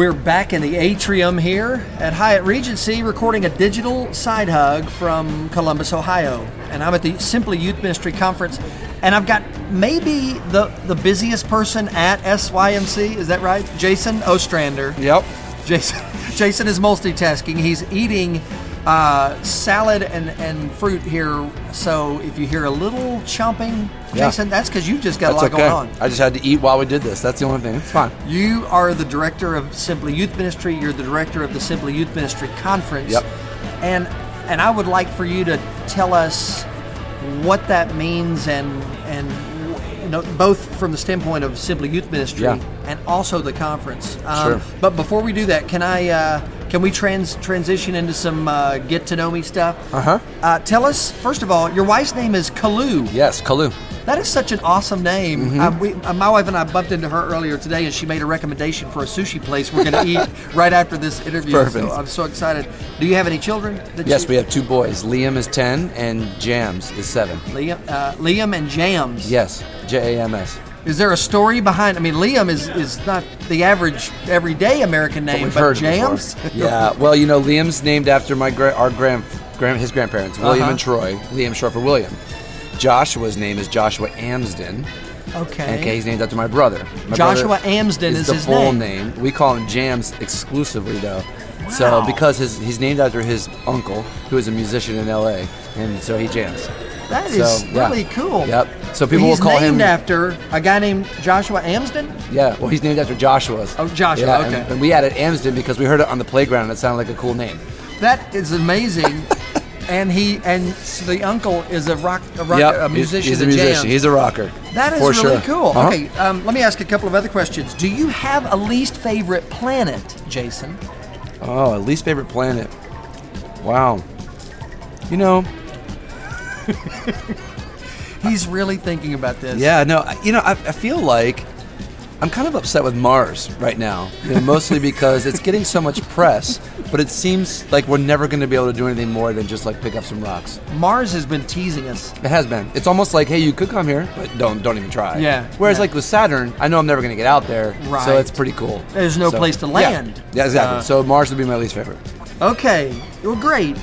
We're back in the atrium here at Hyatt Regency recording a digital side hug from Columbus, Ohio. And I'm at the Simply Youth Ministry Conference. And I've got maybe the, the busiest person at SYMC. Is that right? Jason Ostrander. Yep. Jason, Jason is multitasking. He's eating uh, salad and, and fruit here. So if you hear a little chomping, Yeah. Jason, that's because you've just got That's a lot okay. going on. I just had to eat while we did this. That's the only thing. It's fine. You are the director of Simply Youth Ministry. You're the director of the Simply Youth Ministry Conference. Yep. And and I would like for you to tell us what that means and and you know both from the standpoint of Simply Youth Ministry Yeah. and also the conference. Sure. But before we do that, can I uh, can we trans transition into some uh, get to know me stuff? Uh-huh. Uh, tell us first of all, your wife's name is Kalu. Yes, Kalu. That is such an awesome name. Mm-hmm. Uh, we, uh, my wife and I bumped into her earlier today, and she made a recommendation for a sushi place we're going to eat right after this interview. Perfect. So I'm so excited. Do you have any children? Yes, you, we have two boys. Liam is 10 and Jams is 7. Liam, uh, Liam and Jams. Yes, J A M S. Is there a story behind? I mean, Liam is is not the average everyday American name, We've but it Jams. yeah, well, you know, Liam's named after my gra- our grand, grand his grandparents, William Uh-huh. and Troy. Liam short for William. Joshua's name is Joshua Amsden. Okay. Okay, he's named after my brother. My Joshua brother Amsden is the his full name. We call him Jams exclusively, though. Wow. So because his, he's named after his uncle, who is a musician in L.A., and so he jams. That is So, yeah. really cool. Yep. So people He's will call named him. after a guy named Joshua Amsden. Yeah, well, he's named after Joshua's. Oh, Joshua, Yeah, okay. And, we added Amsden because we heard it on the playground and it sounded like a cool name. That is amazing. and he and so the uncle is a rock a, rock, Yep, a he's- musician. He's, a musician. jams. He's a rocker. That is really sure. cool. Uh-huh. Okay, um, let me ask a couple of other questions. Do you have a least favorite planet, Jason? Oh, a least favorite planet. Wow. You know, He's really thinking about this. yeah, no, I- you know, I, I feel like I'm kind of upset with Mars right now. You know, mostly because it's getting so much press, but it seems like we're never going to be able to do anything more than just like pick up some rocks. Mars has been teasing us. It has been. It's almost like, hey, you could come here, but don't don't even try. Yeah, Whereas yeah. like with Saturn, I know I'm never going to get out there, Right. so it's pretty cool. There's no So, place to yeah. land. Yeah, exactly. Uh, so Mars would be my least favorite. Okay, well, great.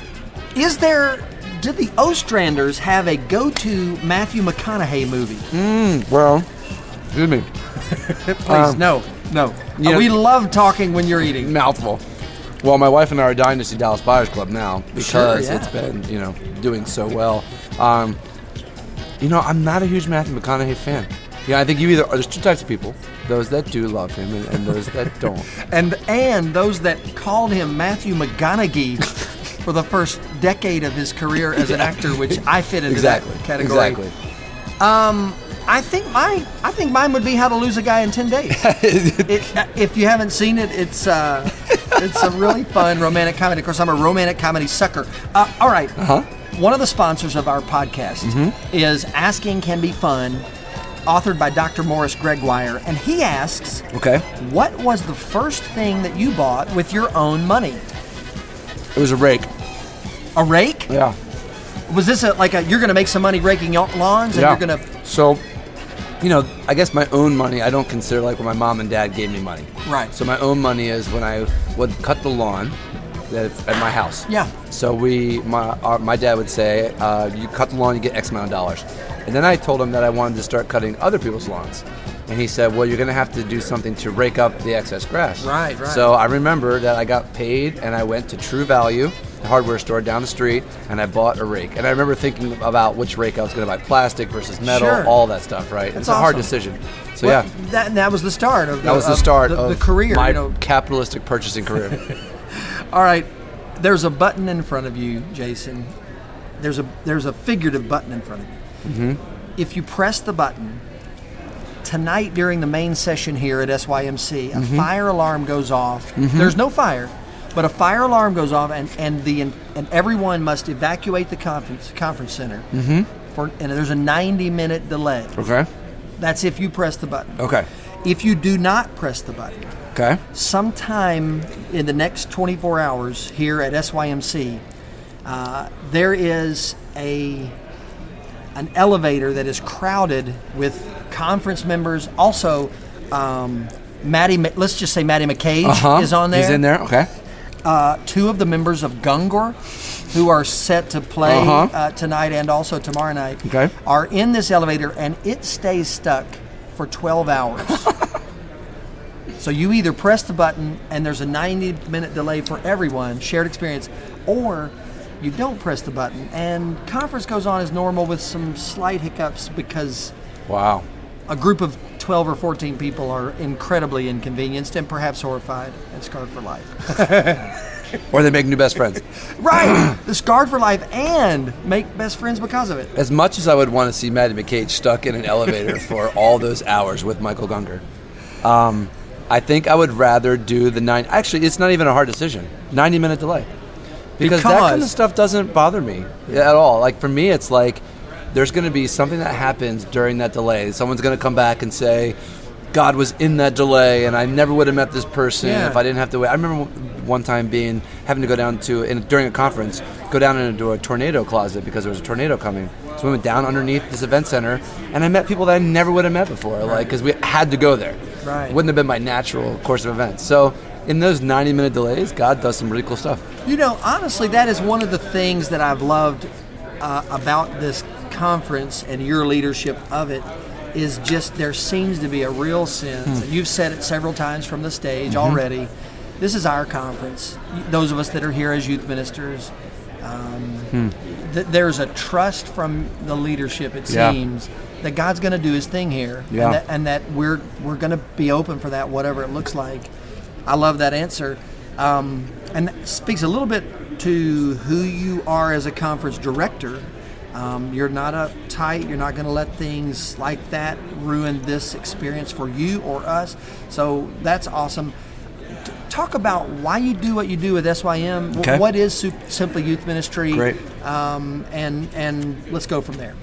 Is there? Do the Ostranders have a go-to Matthew McConaughey movie? Well, excuse me. Please, Um, no, no. you Uh, we love talking when you're eating. mouthful. Well, my wife and I are dying to see Dallas Buyers Club now because Sure, yeah. it's been, you know, doing so well. Um, you know, I'm not a huge Matthew McConaughey fan. Yeah, I think you either there's two types of people: those that do love him and, and those that don't. and and those that called him Matthew McGonaghy for the first decade of his career as an actor, which I fit into exactly. that category. Exactly. I think my I think mine would be How to Lose a Guy in Ten Days. it, if you haven't seen it, it's uh, it's a really fun romantic comedy. Of course, I'm a romantic comedy sucker. Uh, all right. Uh-huh. One of the sponsors of our podcast Mm-hmm. is Asking Can Be Fun, authored by Dr. Morris Gregwire, and he asks, Okay. "What was the first thing that you bought with your own money? It was a rake. A rake? Yeah. Was this a, like a you're going to make some money raking lawns and yeah. you're going to So, you know, I guess my own money. I don't consider like when my mom and dad gave me money. Right. So my own money is when I would cut the lawn at, at my house. Yeah. So we, my, our, my dad would say, uh, you cut the lawn, you get X amount of dollars. And then I told him that I wanted to start cutting other people's lawns. And he said, well, you're going to have to do something to rake up the excess grass. Right, right. So I remember that I got paid and I went to True Value, the hardware store down the street, and I bought a rake. And I remember thinking about which rake I was going to buy plastic versus metal, Sure. all that stuff, right? That's it's a hard decision. So Well, yeah. that, that was the start of the, That was the of start the, of the career. my you know. capitalistic purchasing career. All right, there's a button in front of you, Jason. There's a there's a figurative button in front of you. Mm-hmm. If you press the button tonight during the main session here at SYMC, a fire alarm goes off. There's no fire, but a fire alarm goes off, and and the and everyone must evacuate the conference conference center. Mm-hmm. For and there's a 90 minute delay. okay. That's if you press the button. Okay. If you do not press the button, Okay. sometime in the next 24 hours here at SYMC, uh, there is a an elevator that is crowded with conference members, also um, Maddie, let's just say Maddie McCage Uh-huh. is on there. He's in there. Okay. Uh, two of the members of Gungor, who are set to play Uh-huh. uh, tonight and also tomorrow night, Okay. are in this elevator, and it stays stuck for 12 hours. so you either press the button, and there's a 90-minute delay for everyone, shared experience, or you don't press the button, and conference goes on as normal with some slight hiccups because Wow. A group of 12 or 14 people are incredibly inconvenienced and perhaps horrified and scarred for life. Or they make new best friends. right! the scarred for life and make best friends because of it. As much as I would want to see Maddie McCage stuck in an elevator for all those hours with Michael Gungor, um, I think I would rather do the nine. Actually, it's not even a hard decision. Ninety minute delay, because, that kind of stuff doesn't bother me at all. Like for me, it's like there's going to be something that happens during that delay. Someone's going to come back and say. God was in that delay, and I never would have met this person Yeah. if I didn't have to wait. I remember one time being having to go down to in, during a conference, go down into a tornado closet because there was a tornado coming. So we went down underneath this event center, and I met people that I never would have met before, like because we had to go there. Right. It wouldn't have been my natural course of events. So in those 90 minute delays, God does some really cool stuff. You know, honestly, that is one of the things that I've loved uh, about this conference and your leadership of it is just there seems to be a real sense. and You've said it several times from the stage already. This is our conference. Those of us that are here as youth ministers, um, th- there's a trust from the leadership. It Yeah. seems that God's going to do His thing here, Yeah. and, that, and that we're we're going to be open for that, whatever it looks like. I love that answer, um, and that speaks a little bit to who you are as a conference director. Um, you're not uptight. You're not going to let things like that ruin this experience for you or us. So that's awesome. T- talk about why you do what you do with SYM. Okay. What is Sup- Simply Youth Ministry? Great. Um, and and let's go from there.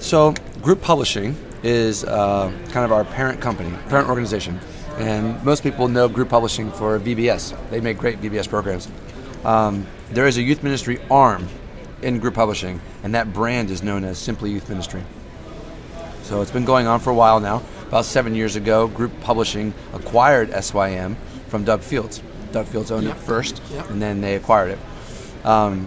So, Group Publishing is uh, kind of our parent company, parent organization. And most people know Group Publishing for VBS. They make great VBS programs. Um, there is a youth ministry arm in Group Publishing, and that brand is known as Simply Youth Ministry. So it's been going on for a while now. About seven years ago, Group Publishing acquired SYM from Doug Fields. Doug Fields owned Yep. it first, Yep. and then they acquired it. Um,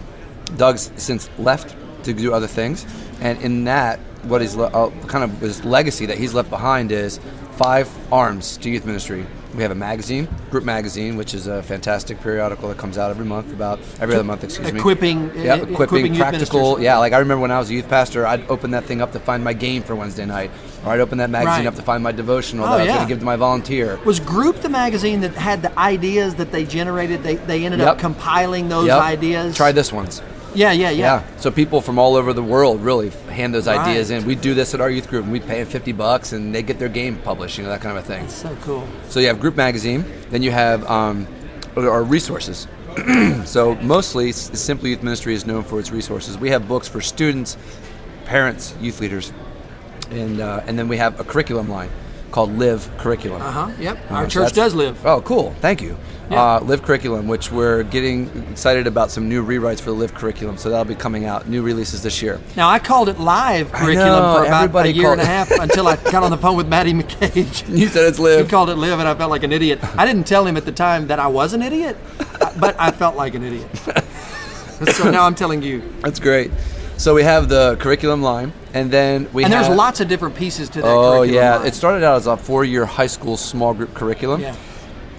Doug's since left to do other things, and in that, what is uh, kind of his legacy that he's left behind is five arms to youth ministry. We have a magazine, Group Magazine, which is a fantastic periodical that comes out every month, about every other month, excuse me. Equipping- yeah, e- equipping, eh, equipping practical. Yeah, like I remember when I was a youth pastor, I'd open that thing up to find my game for Wednesday night, or I'd open that magazine Right. up to find my devotional Oh, that I was yeah. going to give to my volunteer. Was Group the magazine that had the ideas that they generated? They, they ended up compiling those Yep. ideas. Try this ones. Yeah, yeah, yeah. Yeah. So people from all over the world really hand those ideas in. We do this at our youth group, and we pay them fifty bucks, and they get their game published, you know, that kind of a thing. So cool. So you have group magazine, then you have um, our resources. so mostly, Simply Youth Ministry is known for its resources. We have books for students, parents, youth leaders, and uh, and then we have a curriculum line called Live Curriculum. Uh huh. Yep. Uh, Our so church that's- does live. Oh, cool. Thank you. Yeah. Uh, Live Curriculum, which we're getting excited about some new rewrites for the Live Curriculum, so that'll be coming out, new releases this year. Now I called it live curriculum know, for about a year and a half until I got on the phone with Maddie McCage. You said it's He Live. called it live, and I felt like an idiot. I didn't tell him at the time that I was an idiot, but I felt like an idiot. so now I'm telling you. That's great. So we have the curriculum line, and then we And there's have, lots of different pieces to that Oh curriculum. yeah, line. it started out as a four-year high school small group curriculum. Yeah.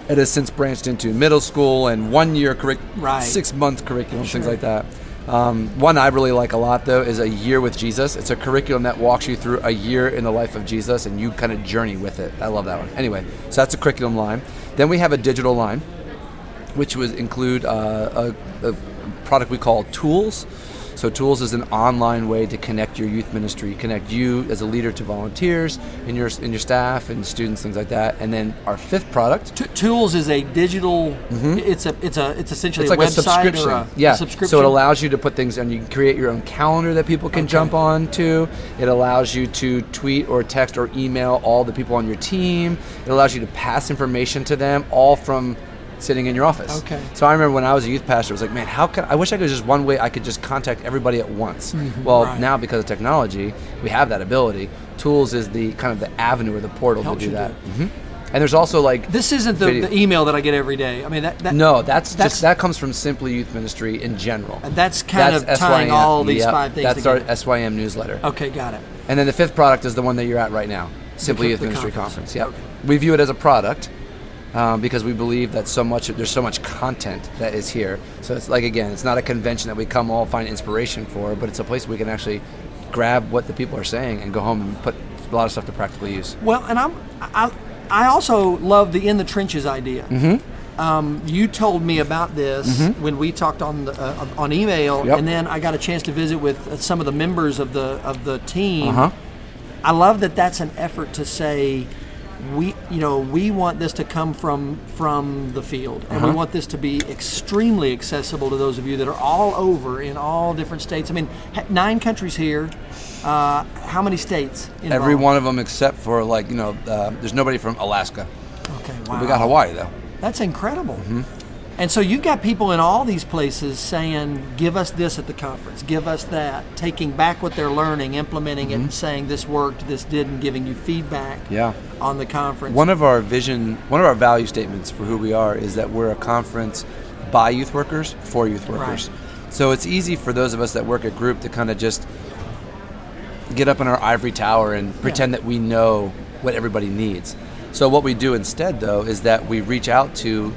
It has since branched into middle school and one-year curriculum, Right. six-month curriculum, things like that. Um, one I really like a lot though is a year with Jesus. It's a curriculum that walks you through a year in the life of Jesus, and you kind of journey with it. I love that one. Anyway, so that's a curriculum line. Then we have a digital line, which would include uh, a, a product we call Tools. So Tools is an online way to connect your youth ministry, connect you as a leader to volunteers and your and your staff and students, things like that. And then our fifth product, T- Tools is a digital. It's a. It's a. It's essentially Mm-hmm. it's like a a website subscription. or a, yeah. a subscription. So it allows you to put things on. You can create your own calendar that people can Okay. jump on to. It allows you to tweet or text or email all the people on your team. It allows you to pass information to them all from sitting in your office. Okay. So I remember when I was a youth pastor, I was like, man, how can I wish I could just one way I could just contact everybody at once. Well, Mm-hmm. Right. now because of technology, we have that ability. Tools is the kind of the avenue or the portal Helps to do that. do Mhm. And there's also like This isn't the, the email that I get every day. I mean, that, that no, that's, That's- just that comes from Simply Youth Ministry in general. And that's kind of tying all these yep, five things That's together. our SYM newsletter. okay, got it. And then the fifth product is the one that you're at right now, Simply co- Youth the Ministry conference. Conference. Yep. Okay. We view it as a product um, because we believe that so much there's so much content that is here. So it's like again, it's not a convention that we come all find inspiration for, but it's a place we can actually grab what the people are saying and go home and put a lot of stuff to practical use. Well, and I'm I, I also love the in the trenches idea. Mm-hmm. Um, you told me about this when we talked on the, uh, on email, Mm-hmm. Yep. and then I got a chance to visit with uh, some of the members of the of the team. Uh-huh. I love that that's an effort to say we you know we want this to come from from the field and we Uh-huh. want this to be extremely accessible to those of you that are all over in all different states. I mean, nine countries here. Uh, how many states? Every one of them except for like you know, uh, there's nobody from Alaska. Okay, wow. We got Hawaii though. That's incredible. Mm-hmm. And so you've got people in all these places saying, "Give us this at the conference. Give us that." Taking back what they're learning, implementing it, and saying this worked, this didn't, giving you feedback. Mm-hmm. Yeah. On the conference. One of our vision, one of our value statements for who we are is that we're a conference by youth workers for youth workers. So it's easy for those of us that work at group to kind of just get up in our ivory tower and pretend that we know what everybody needs. So what we do instead though is that we reach out to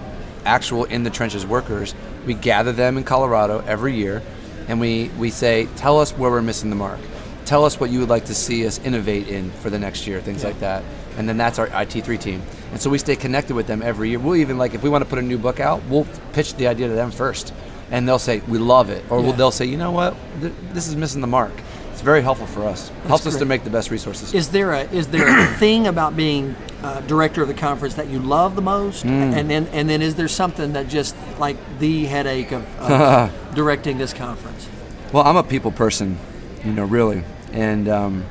actual in the trenches workers. We gather them in Colorado every year and we, we say, tell us where we're missing the mark. Tell us what you would like to see us innovate in for the next year, things like that. And then that's our IT3 team. And so we stay connected with them every year. We'll even like if we want to put a new book out, we'll pitch the idea to them first. And they'll say, we love it. Or Yeah. they'll say, you know what, this is missing the mark. It's very helpful for us. Helps us to make the best resources. is there a is there a thing about being uh, director of the conference that you love the most, Mm. and then and then is there something that just like the headache of, of directing this conference? Well, I'm a people person, you know, really. And um,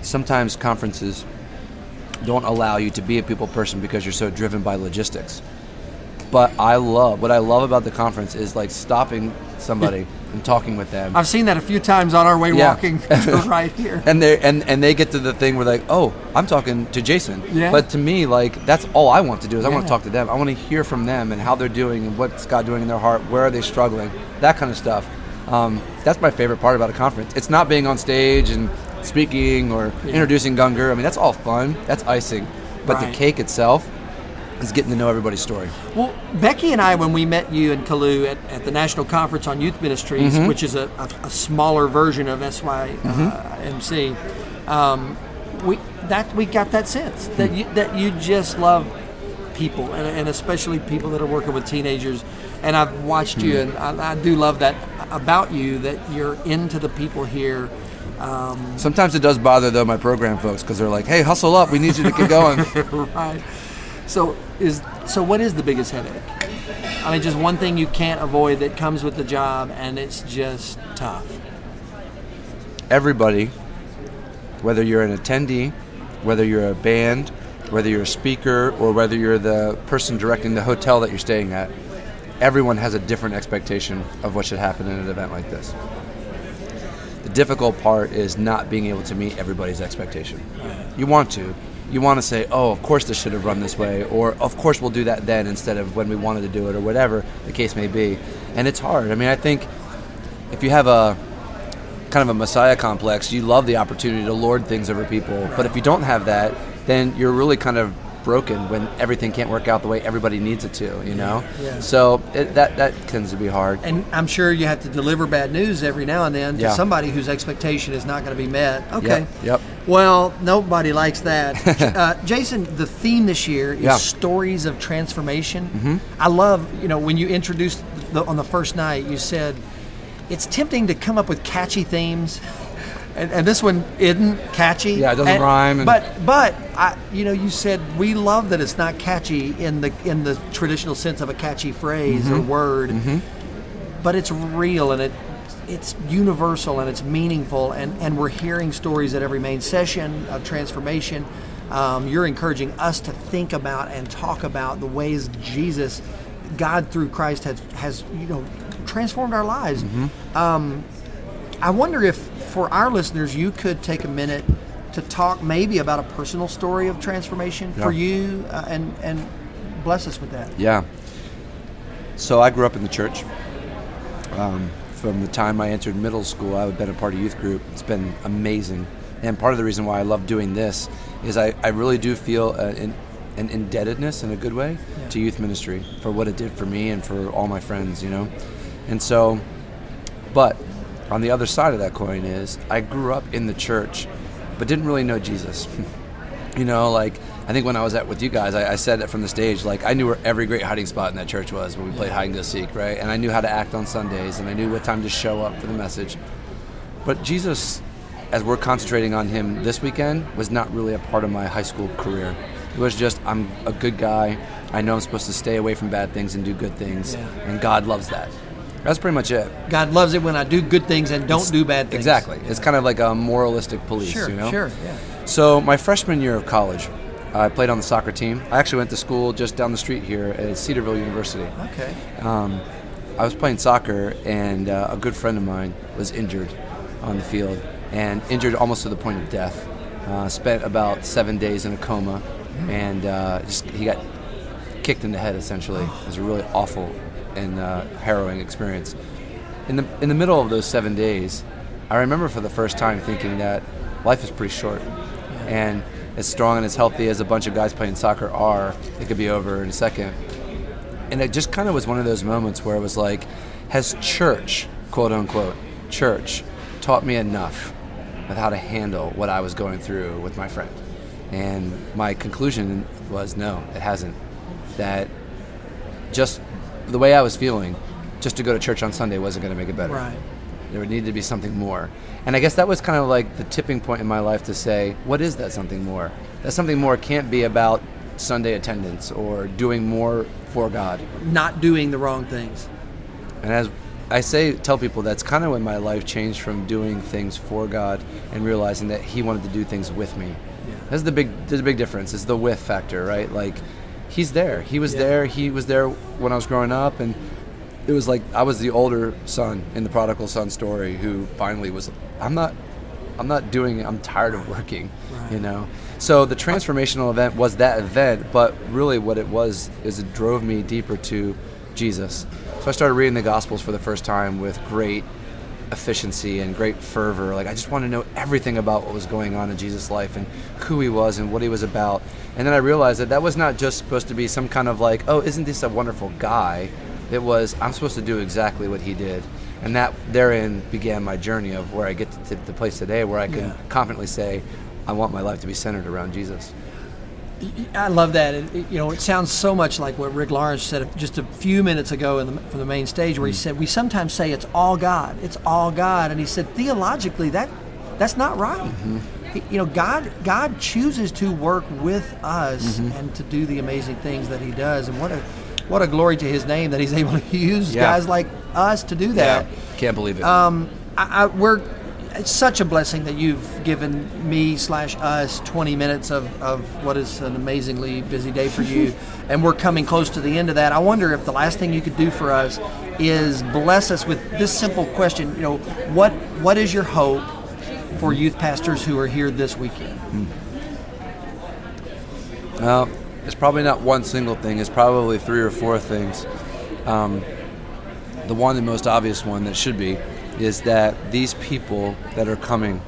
sometimes conferences don't allow you to be a people person because you're so driven by logistics. But I love, what I love about the conference is like stopping somebody and talking with them. I've seen that a few times on our way Yeah. walking to right here. and they and, and they get to the thing where like, oh, I'm talking to Jason. Yeah. But to me, like that's all I want to do is I want to talk to them. I want to hear from them and how they're doing and what's God doing in their heart. Where are they struggling? That kind of stuff. Um, that's my favorite part about a conference. It's not being on stage and speaking or introducing Gungor. I mean, that's all fun. That's icing. But Right. the cake itself is getting to know everybody's story. Well, Becky and I, when we met you in Kalu at, at the National Conference on Youth Ministries, Mm-hmm. which is a, a, a smaller version of SYMC, um, we that we got that sense that Hmm. you, that you just love people, and, and especially people that are working with teenagers. And I've watched you, Hmm. and I, I do love that about you that you're into the people here. Um, Sometimes it does bother though my program folks because they're like, "Hey, hustle up! We need you to get going." right. So is so what is the biggest headache? I mean, just one thing you can't avoid that comes with the job, and it's just tough. everybody, whether you're an attendee, whether you're a band, whether you're a speaker, or whether you're the person directing the hotel that you're staying at, everyone has a different expectation of what should happen in an event like this. The difficult part is not being able to meet everybody's expectation. You want to. You want to say, oh, of course this should have run this way, or of course we'll do that then instead of when we wanted to do it, or whatever the case may be. And it's hard. I mean, I think if you have a kind of a messiah complex, you love the opportunity to lord things over people. But if you don't have that, then you're really kind of broken when everything can't work out the way everybody needs it to, you know? Yeah. So it, that that tends to be hard. And I'm sure you have to deliver bad news every now and then to Yeah. somebody whose expectation is not going to be met. Okay. Yep, yep. Well, nobody likes that. uh, Jason, the theme this year is Yeah. stories of transformation. Mm-hmm. I love, you know, when you introduced the, on the first night, you said it's tempting to come up with catchy themes. And, and this one isn't catchy. Yeah, it doesn't And- rhyme and- but but I, you know, you said we love that it's not catchy in the in the traditional sense of a catchy phrase Mm-hmm. or word but it's real and it it's universal and it's meaningful and, and we're hearing stories at every main session of transformation. Um, you're encouraging us to think about and talk about the ways jesus god through christ has, has you know transformed our lives. Um, i wonder if for our listeners you could take a minute to talk maybe about a personal story of transformation for you, uh, and and bless us with that. Yeah. So I grew up in the church. Um, from the time I entered middle school, I've been a part of youth group. It's been amazing. And part of the reason why I love doing this is I, I really do feel an, an indebtedness in a good way Yeah. to youth ministry for what it did for me and for all my friends, you know? And so, but on the other side of that coin is I grew up in the church, but didn't really know Jesus. you know, like I think when I was at with you guys, I, I said it from the stage. Like I knew where every great hiding spot in that church was when we played hide and go seek, right? And I knew how to act on Sundays, and I knew what time to show up for the message. But Jesus, as we're concentrating on him this weekend, was not really a part of my high school career. It was just I'm a good guy. I know I'm supposed to stay away from bad things and do good things, Yeah. and God loves that. That's pretty much it. God loves it when I do good things and don't do bad things. Exactly. It's kind of like a moralistic police, Sure, you know? sure, yeah. So my freshman year of college, I played on the soccer team. I actually went to school just down the street here at Cedarville University. Okay. Um, I was playing soccer, and uh, a good friend of mine was injured on the field, and injured almost to the point of death. Uh, spent about seven days in a coma, and uh, just he got kicked in the head. Essentially, it was a really awful and uh, harrowing experience. In the in the middle of those seven days, I remember for the first time thinking that life is pretty short, and as strong and as healthy as a bunch of guys playing soccer are, it could be over in a second and it just kind of was one of those moments where it was like, has church, quote unquote, church, taught me enough of how to handle what I was going through with my friend? And my conclusion was no, it hasn't. That just the way I was feeling, just to go to church on Sunday wasn't going to make it better. Right. There would need to be something more. And I guess that was kind of like the tipping point in my life to say, what is that something more? That something more can't be about Sunday attendance or doing more for God. Not doing the wrong things. And as I say, tell people that's kind of when my life changed from doing things for God and realizing that He wanted to do things with me. Yeah. That's the big, there's a big difference. It's the with factor, right? Like, He's there. He was Yeah. there. He was there when I was growing up, and it was like I was the older son in the prodigal son story who finally was. I'm not. I'm not doing it. I'm tired of working. Right. You know. So the transformational event was that event, but really what it was is it drove me deeper to Jesus. So I started reading the Gospels for the first time with great efficiency and great fervor. Like I just wanted to know everything about what was going on in Jesus' life and who he was and what he was about. And then I realized that that was not just supposed to be some kind of like, oh, isn't this a wonderful guy? It was I'm supposed to do exactly what he did. And that therein began my journey of where I get to the place today where I can Yeah. confidently say, I want my life to be centered around Jesus. I love that. And, you know, it sounds so much like what Rick Lawrence said just a few minutes ago in the, from the main stage, where he mm. said, "We sometimes say it's all God. It's all God," and he said, theologically, that that's not right. Mm-hmm. He- You know, God God chooses to work with us mm-hmm. and to do the amazing things that He does, and what a what a glory to His name that He's able to use Yeah. guys like us to do that. Can't believe it. Um, I, I, we're it's such a blessing that you've given me slash us 20 minutes of, of what is an amazingly busy day for you, and we're coming close to the end of that. I wonder if the last thing you could do for us is bless us with this simple question. You know, what what is your hope for youth pastors who are here this weekend? Well, it's probably not one single thing. It's probably three or four things. Um, the one, the most obvious one that should be, is that these people that are coming,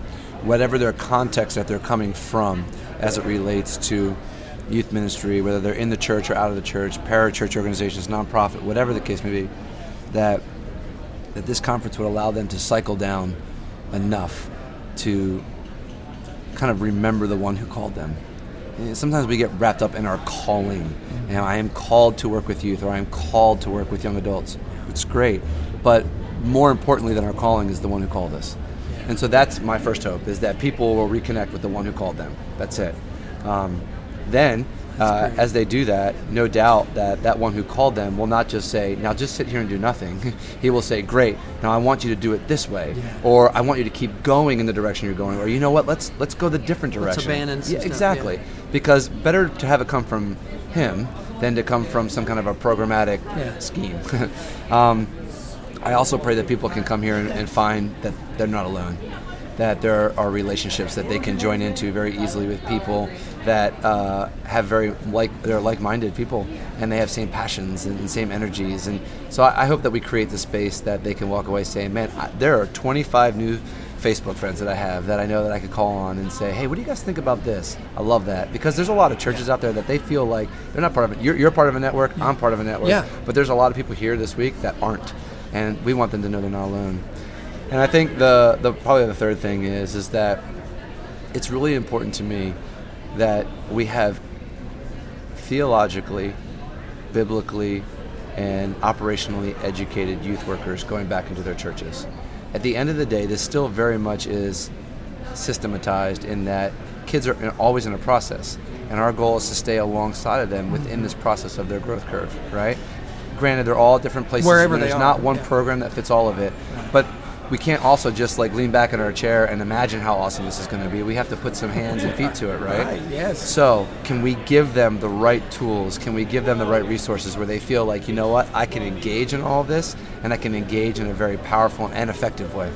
whatever their context that they're coming from, as it relates to youth ministry, whether they're in the church or out of the church, parachurch organizations, nonprofit, whatever the case may be, that that this conference would allow them to cycle down enough to kind of remember the one who called them. Sometimes we get wrapped up in our calling. You know, I am called to work with youth, or I am called to work with young adults. It's great, but more importantly than our calling is the one who called us. And so that's my first hope: is that people will reconnect with the one who called them. That's it. Um, then, uh, as they do that, no doubt that that one who called them will not just say, "Now just sit here and do nothing." he will say, "Great. Now I want you to do it this way," Yeah. or "I want you to keep going in the direction you're going," or "You know what? Let's let's go the different Let's direction." abandon some yeah, stuff, exactly. yeah. Because better to have it come from him than to come from some kind of a programmatic Yeah. scheme. um, I also pray that people can come here and, and find that they're not alone. that there are relationships that they can join into very easily with people that uh, have very like they're like-minded people and they have same passions and same energies and so I, I hope that we create the space that they can walk away saying man I, there are 25 new Facebook friends that I have that I know that I could call on and say, hey, what do you guys think about this? I love that because there's a lot of churches out there that they feel like they're not part of it. You're, you're part of a network, I'm part of a network. Yeah. But there's a lot of people here this week that aren't, and we want them to know they're not alone. And I think the, the probably the third thing is is that it's really important to me that we have theologically, biblically, and operationally educated youth workers going back into their churches. At the end of the day, this still very much is systematized in that kids are always in a process, and our goal is to stay alongside of them within this process of their growth curve, right? Granted, they're all different places. Wherever there's not one yeah. program that fits all of it, but we can't also just like lean back in our chair and imagine how awesome this is going to be. We have to put some hands and feet to it, right? Right, yes. So, can we give them the right tools? Can we give them the right resources where they feel like, you know what, I can engage in all this and I can engage in a very powerful and effective way?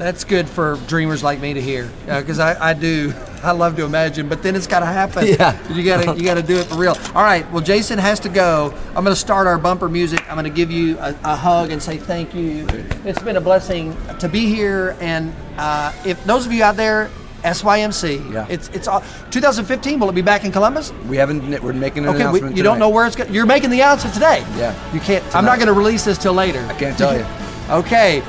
That's good for dreamers like me to hear, because I, I do. I love to imagine, but then it's got to happen. Yeah. you got to you got to do it for real. All right. Well, Jason has to go. I'm going to start our bumper music. I'm going to give you a, a hug and say thank you. It's been a blessing to be here, and uh, if those of you out there. SYMC. Yeah. It's it's all, 2015. Will it be back in Columbus? We haven't, we're making an Okay. Announcement. you don't know where it's going. You're making the announcement today. Yeah. You can't. I'm not going to release this till later. I can't tell you. Okay.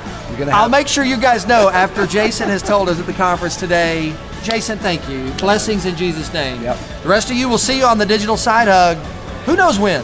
I'll make sure you guys know after Jason has told us at the conference today. Jason, thank you. Blessings in Jesus' name. Yep. The rest of you will see you on the digital side hug. Who knows when?